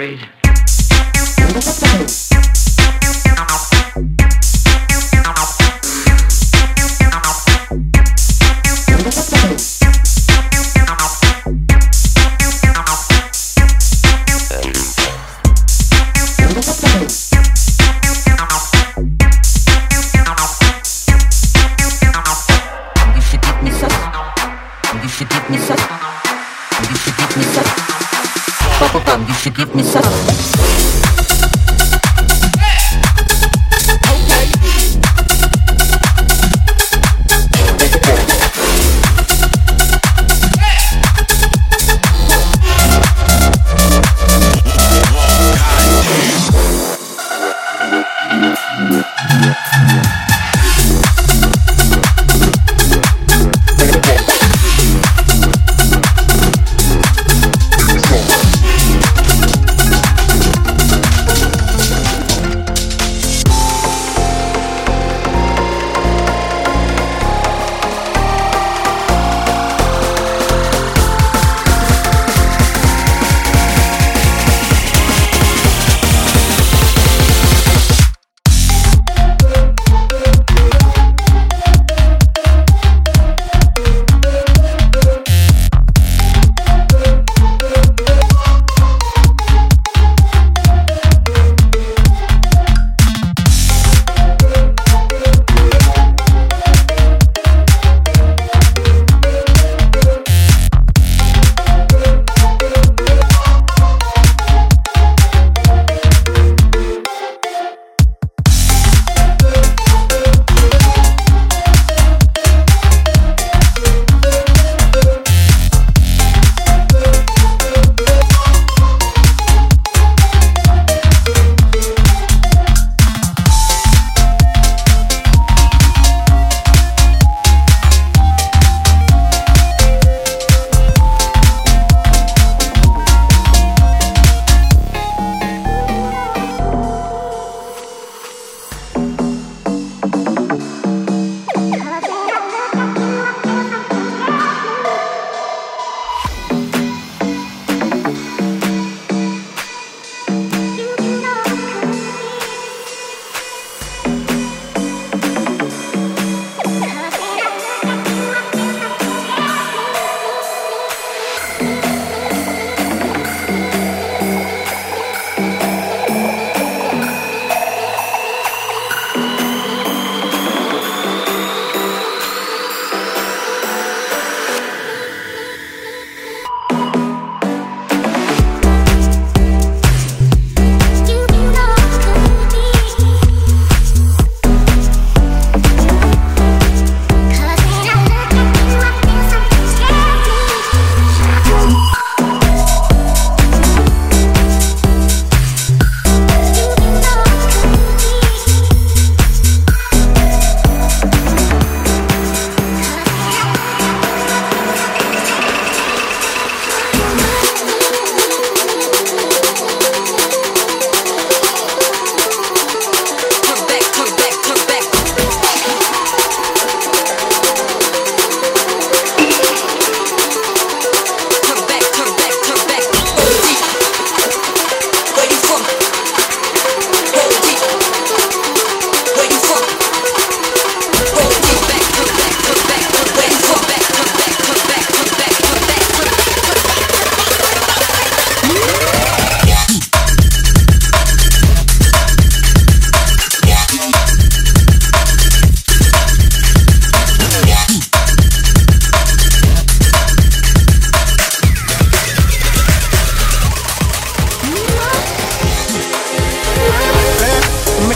afraid.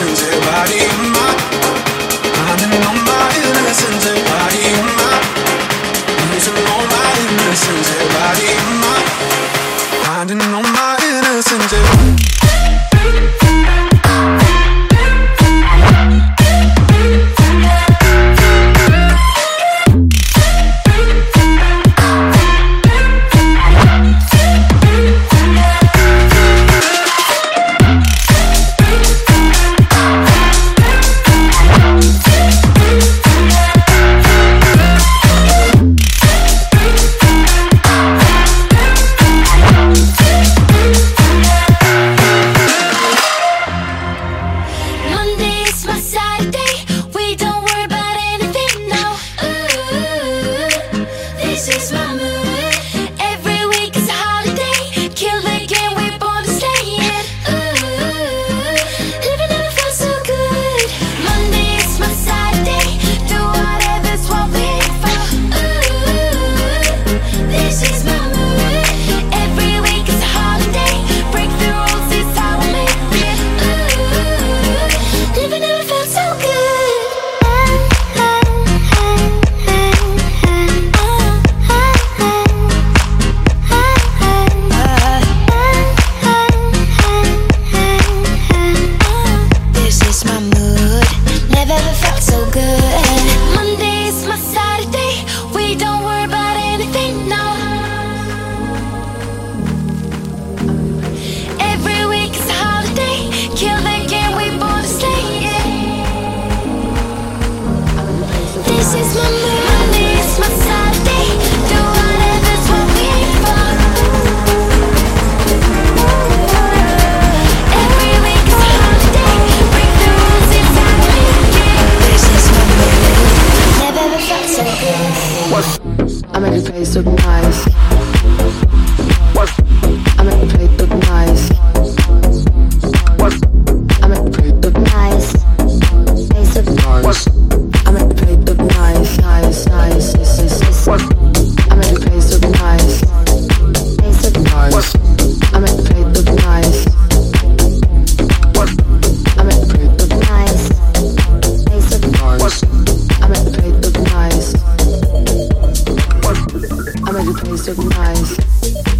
listen to your body. surprise.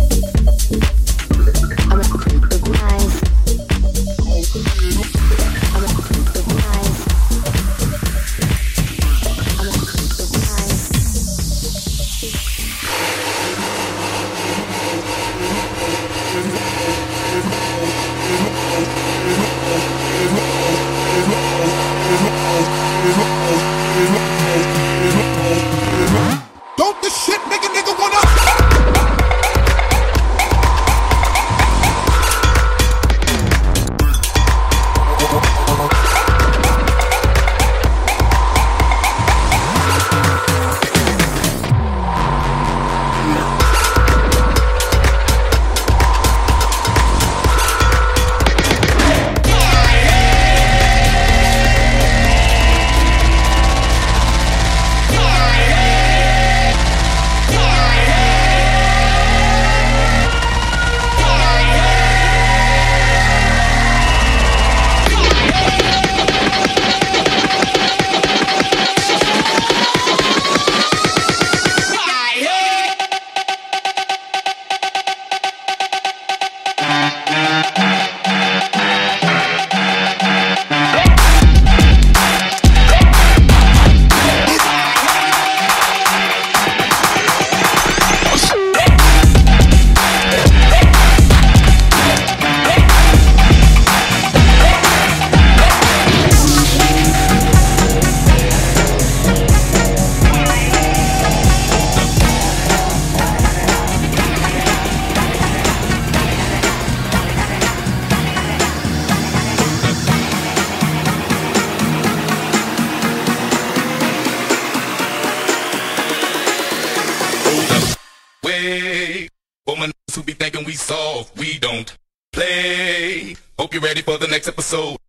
so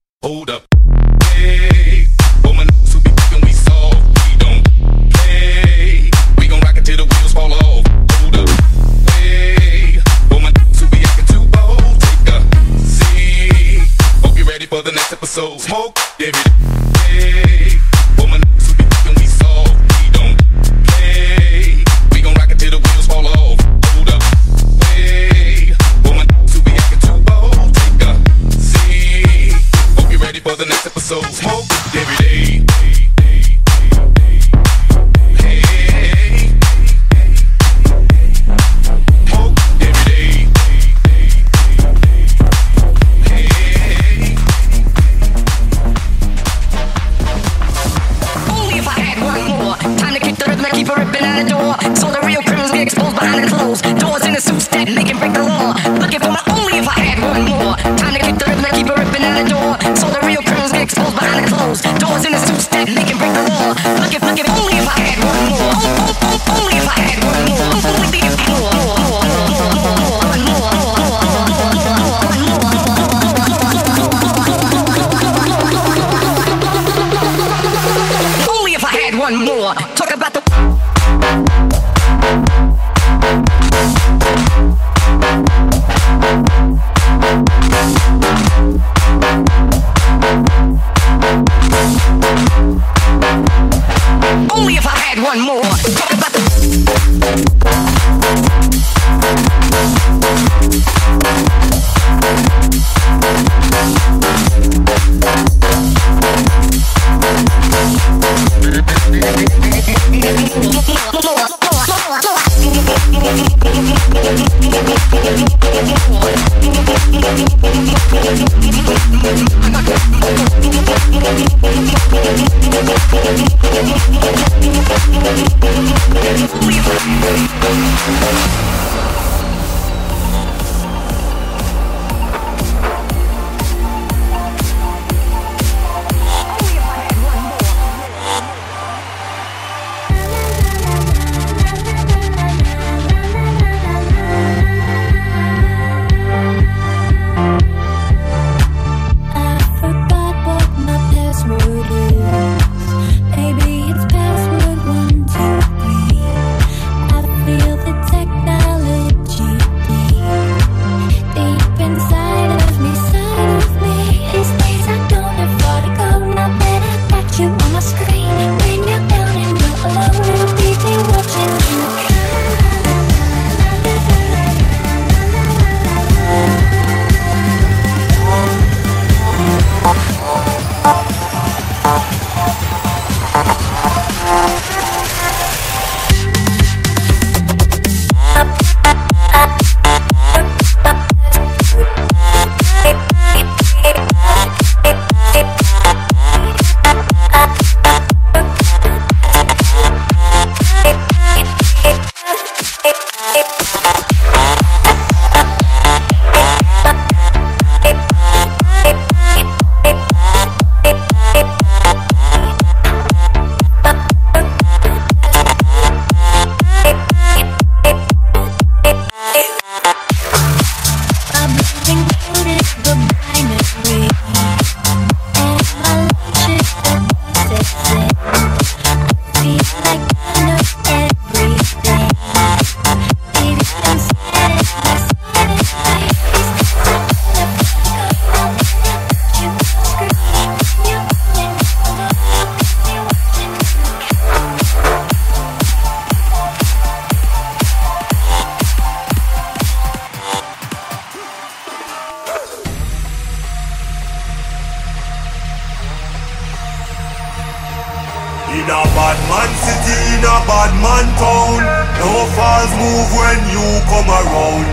In a bad man city, in a bad man town. No false move when you come around.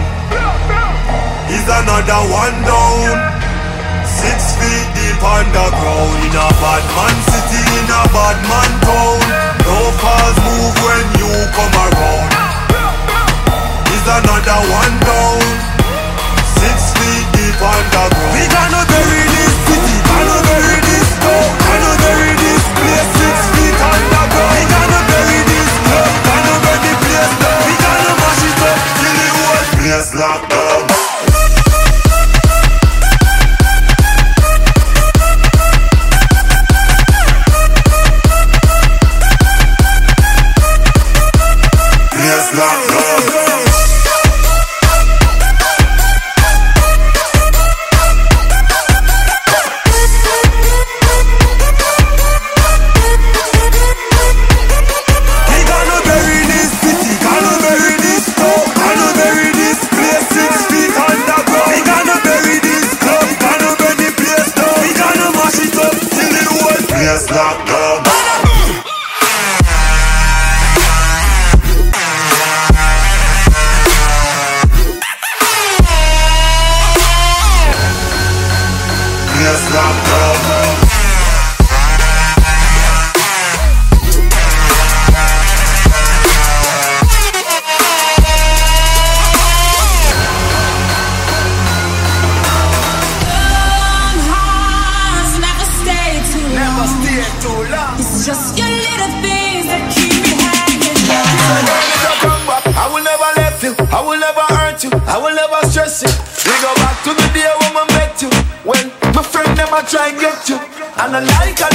Is another one down. Six feet deep underground. In a bad man city, in a bad man town. No false move when you come around. Is another one down. Six feet deep underground. We cannot bury this city, cannot bury this town Cannot bury this place. slap up. And I like alone,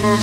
When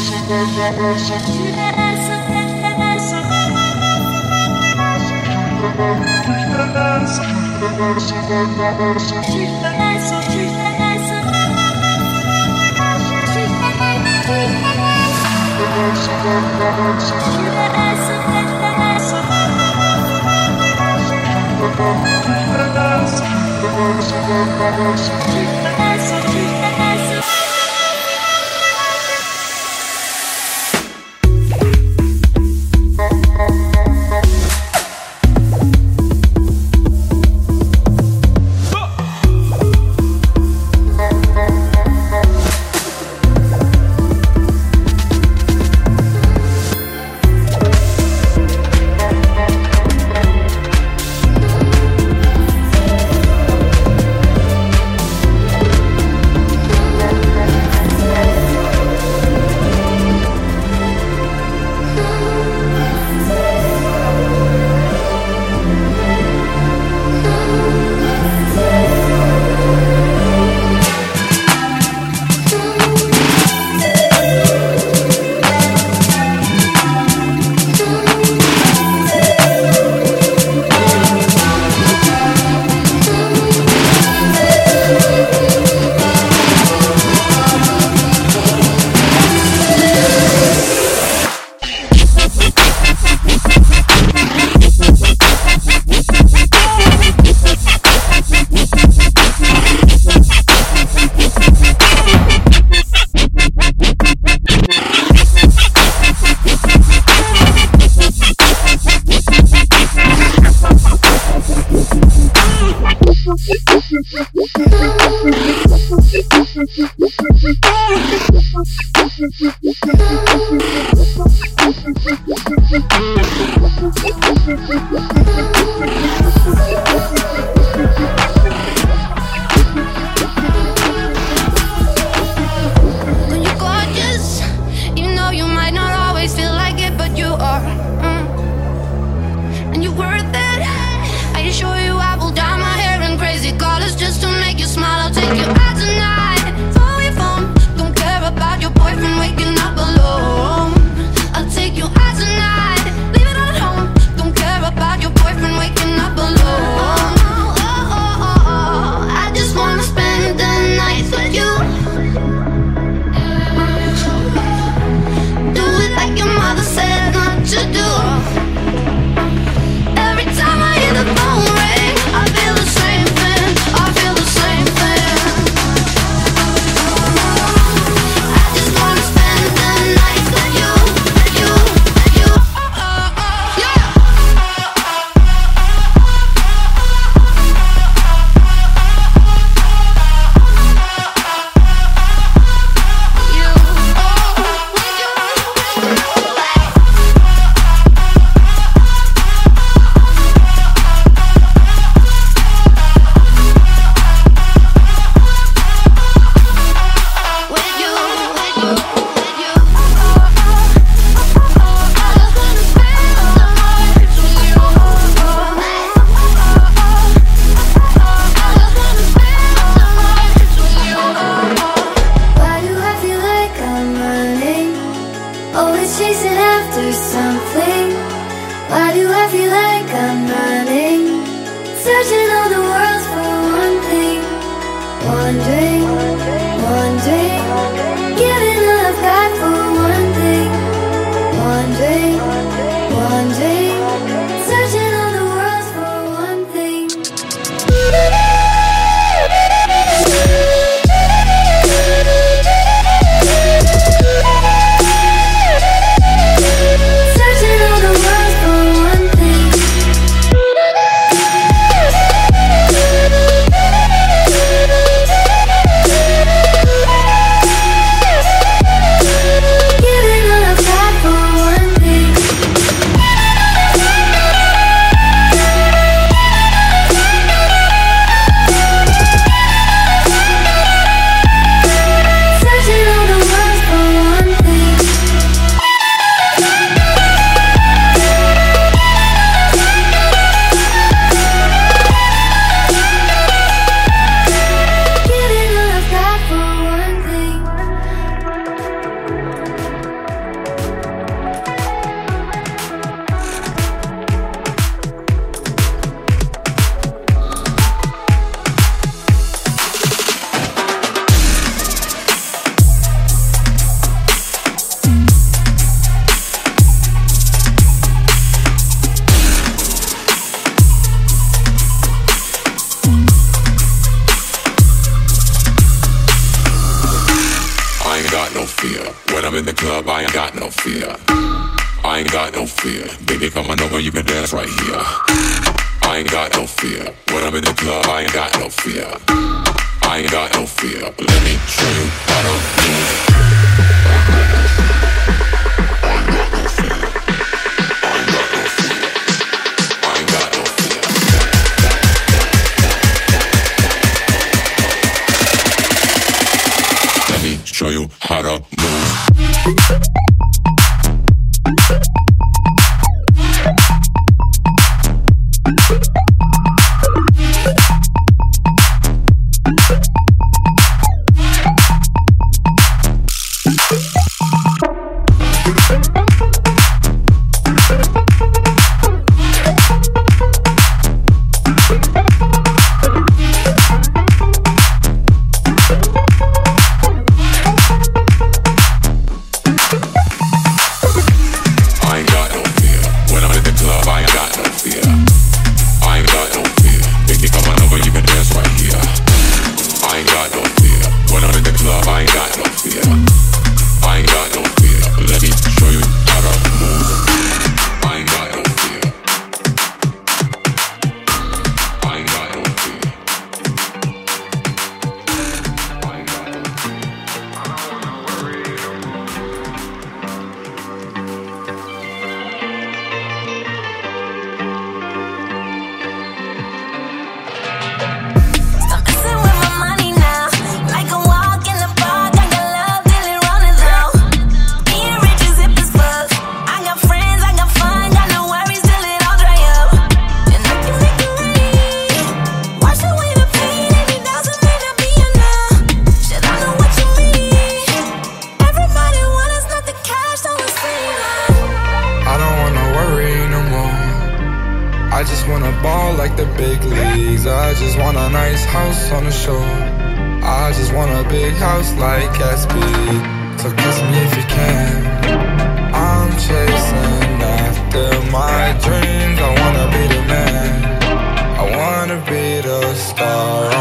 star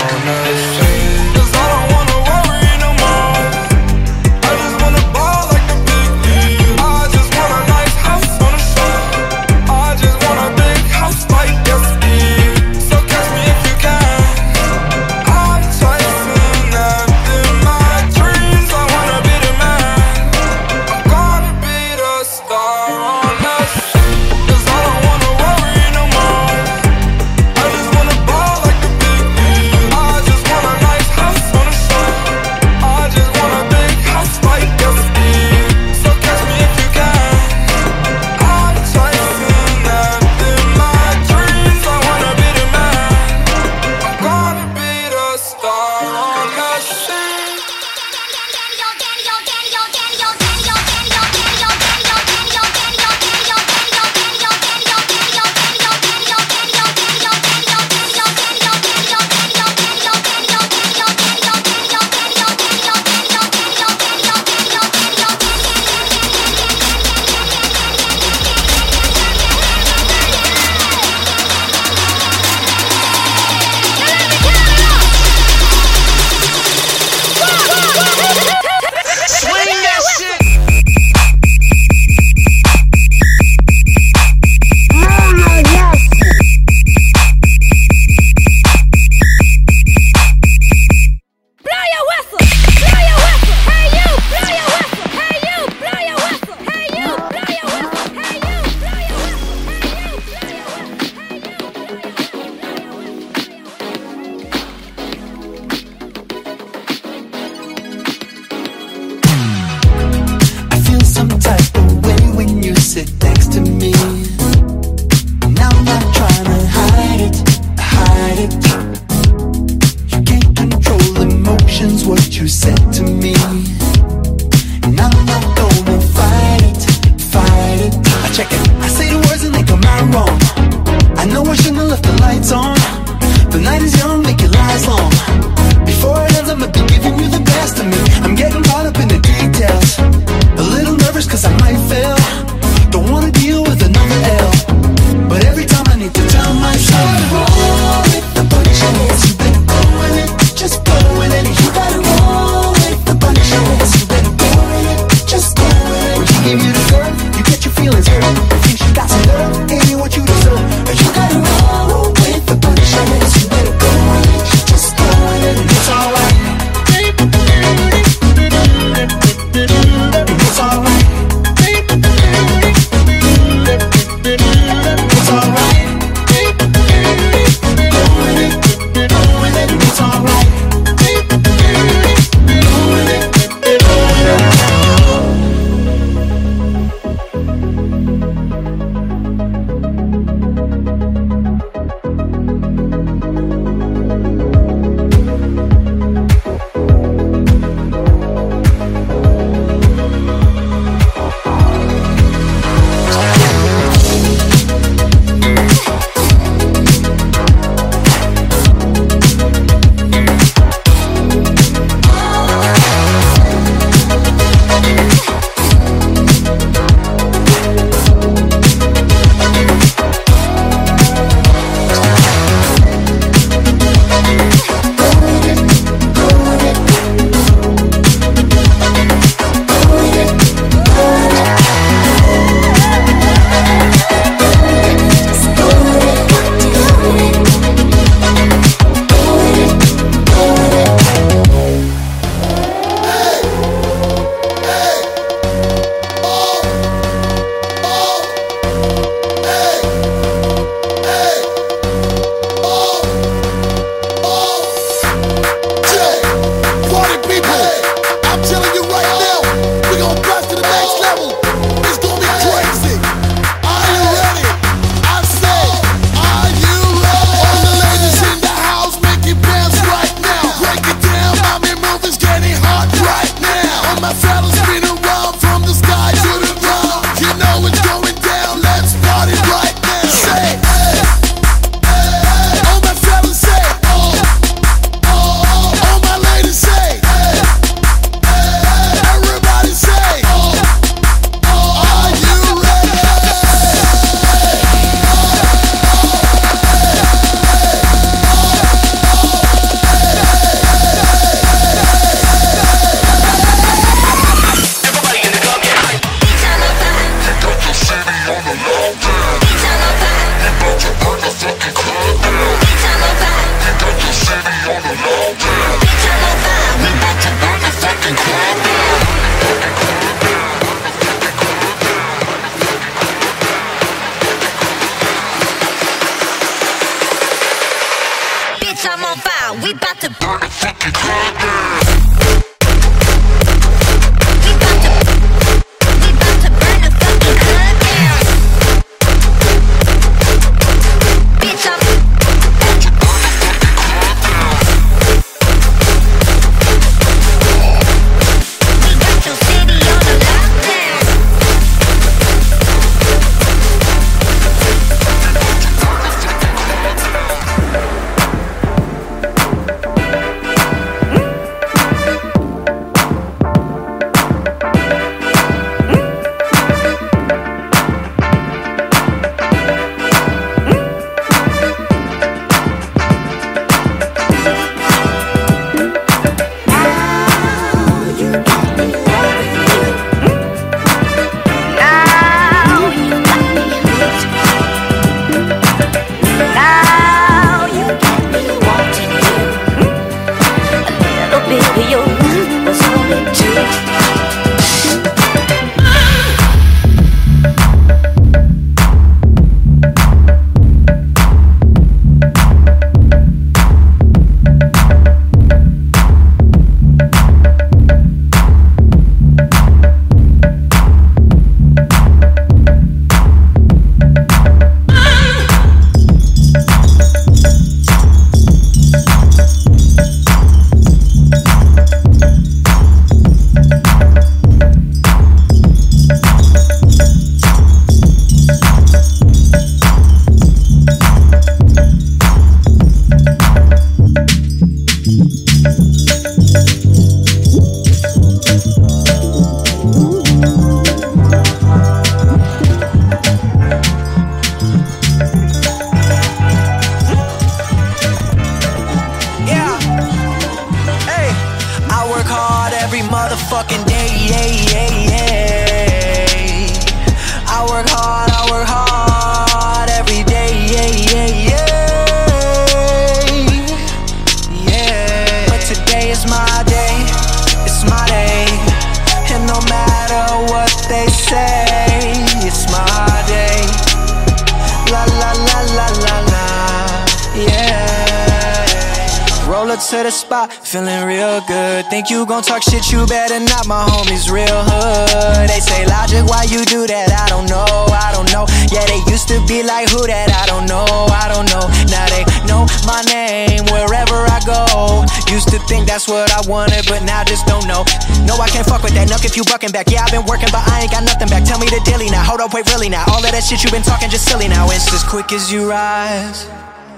To the spot, feeling real good. Think you gon' talk shit, you better not. My homies real hood. They say logic, why you do that? I don't know, I don't know. Yeah, they used to be like who that? I don't know, I don't know. Now they know my name wherever I go. Used to think that's what I wanted, but now just don't know. No, I can't fuck with that. Nuck if you bucking back. Yeah, I've been working, but I ain't got nothing back. Tell me the dilly now. Hold up, wait, really now. All of that shit you been talking just silly now. It's as quick as you rise.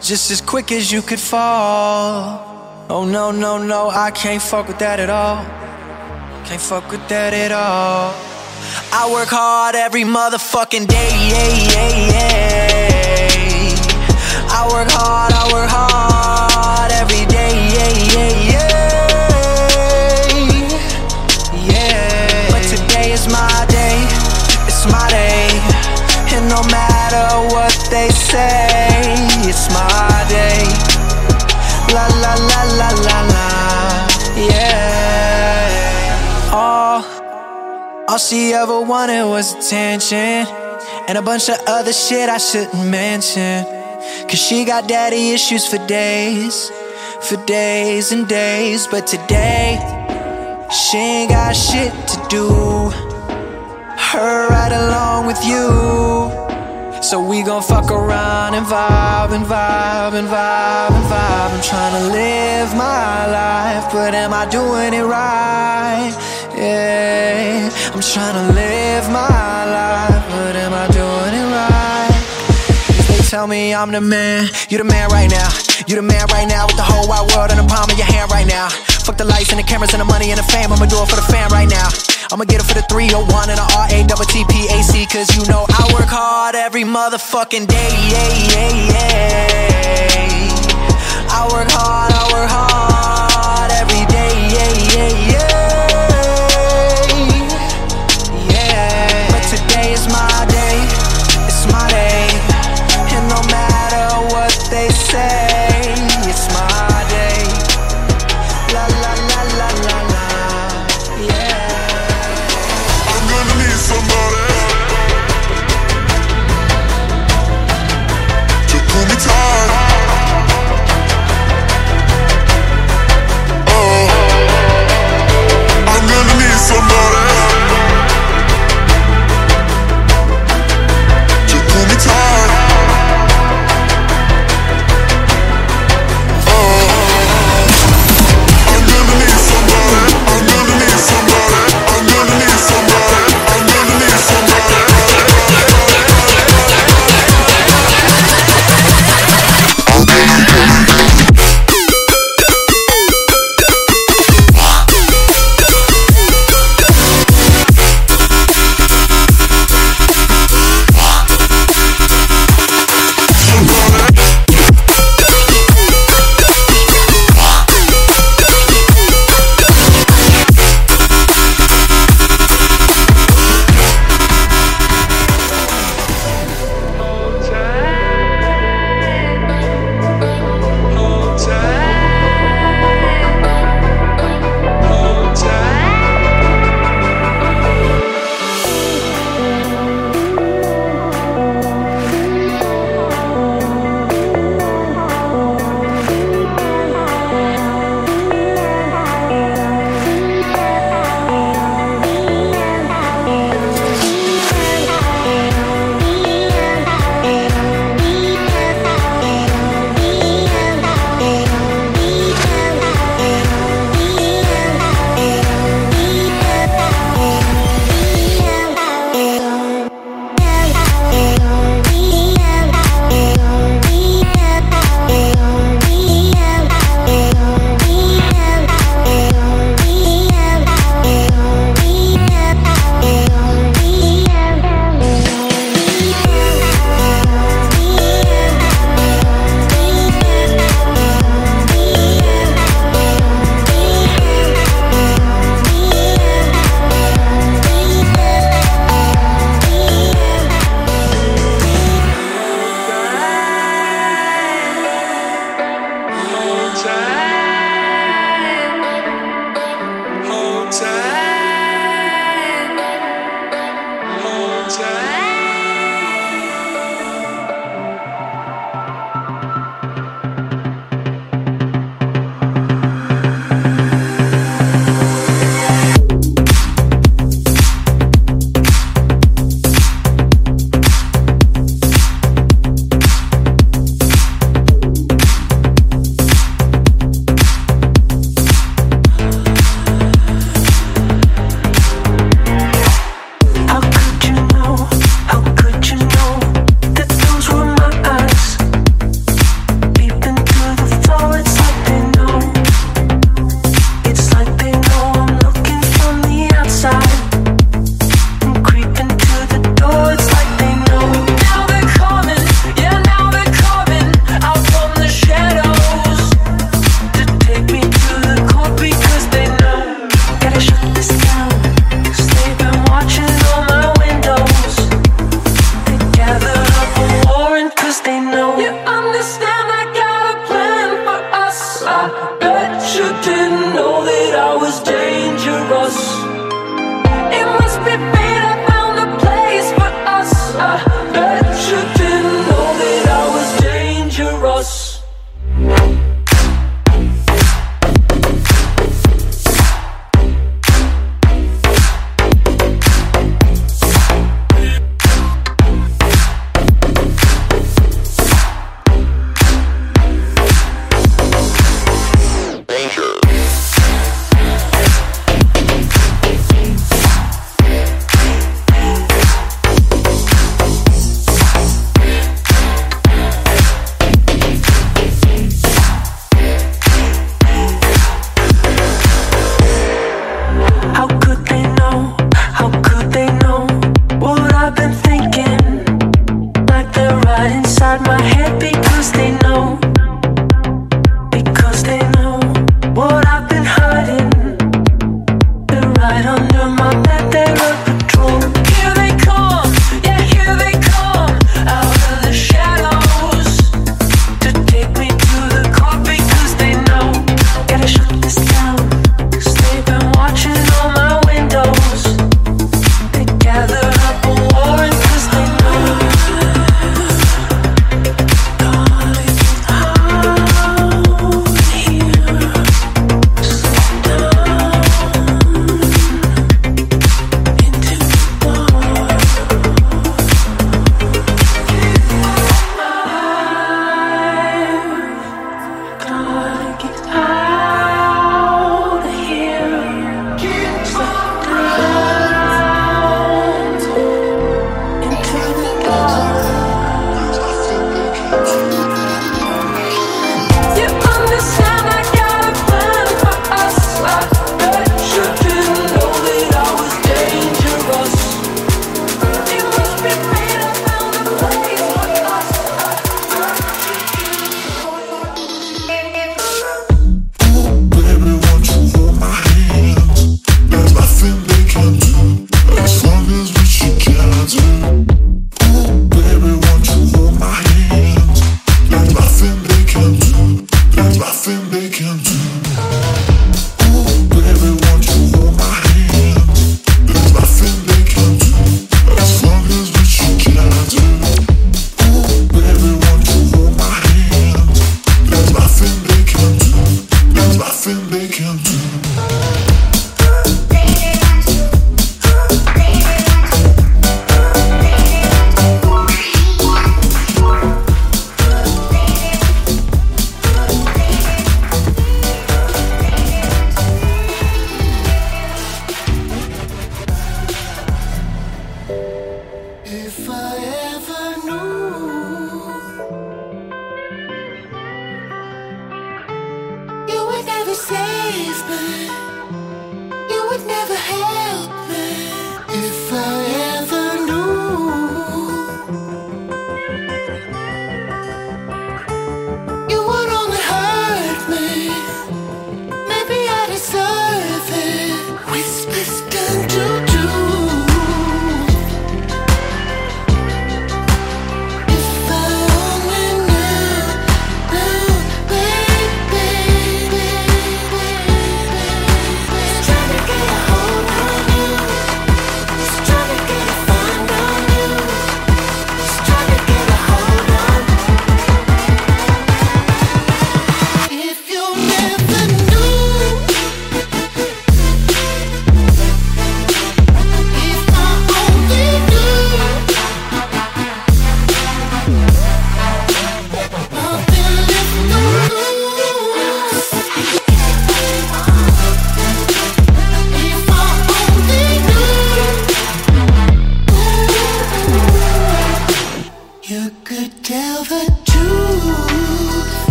Just as quick as you could fall. Oh no, no, no, I can't fuck with that at all. Can't fuck with that at all. I work hard every motherfucking day. Yeah, yeah, yeah. I work hard, I work hard All, she ever wanted was attention and a bunch of other shit I shouldn't mention. Cause she got daddy issues for days, for days and days. But today, she ain't got shit to do. Her right along with you. So we gon' fuck around and vibe and vibe and vibe and vibe. I'm tryna live my life, but am I doing it right? I'm tryna live my life, but am I doing it right? They tell me I'm the man, you the man right now. You the man right now with the whole wide world in the palm of your hand right now. Fuck the lights and the cameras and the money and the fame. I'ma do it for the fam right now. I'ma get it for the 301 and the RA double Cause you know I work hard every motherfucking day. Yeah, yeah, yeah. I work hard, I work hard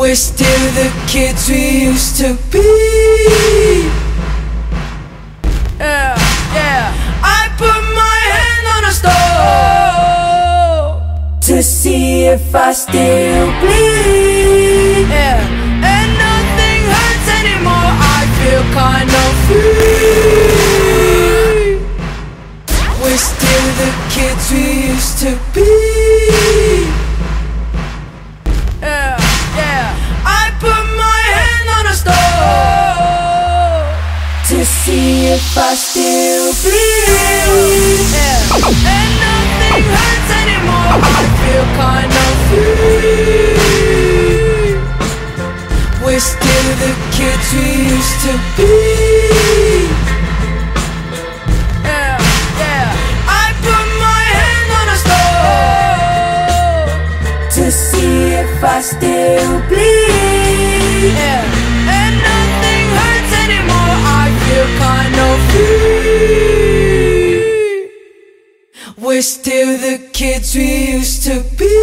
We're still the kids we used to be. Yeah, yeah. I put my hand on a stove to see if I still bleed. Yeah, and nothing hurts anymore. I feel kind of free. We're still the kids we used to be. If I still bleed. Yeah. And nothing hurts anymore. I feel kind of free. We're still the kids we used to be. I put my hand on a stove to see if I still bleed. Kind of free. We're still the kids we used to be.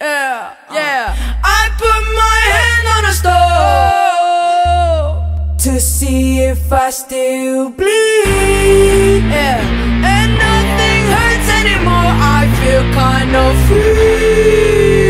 Yeah, uh, yeah. I put my hand on a stove to see if I still bleed. Yeah, and nothing hurts anymore. I feel kind of free.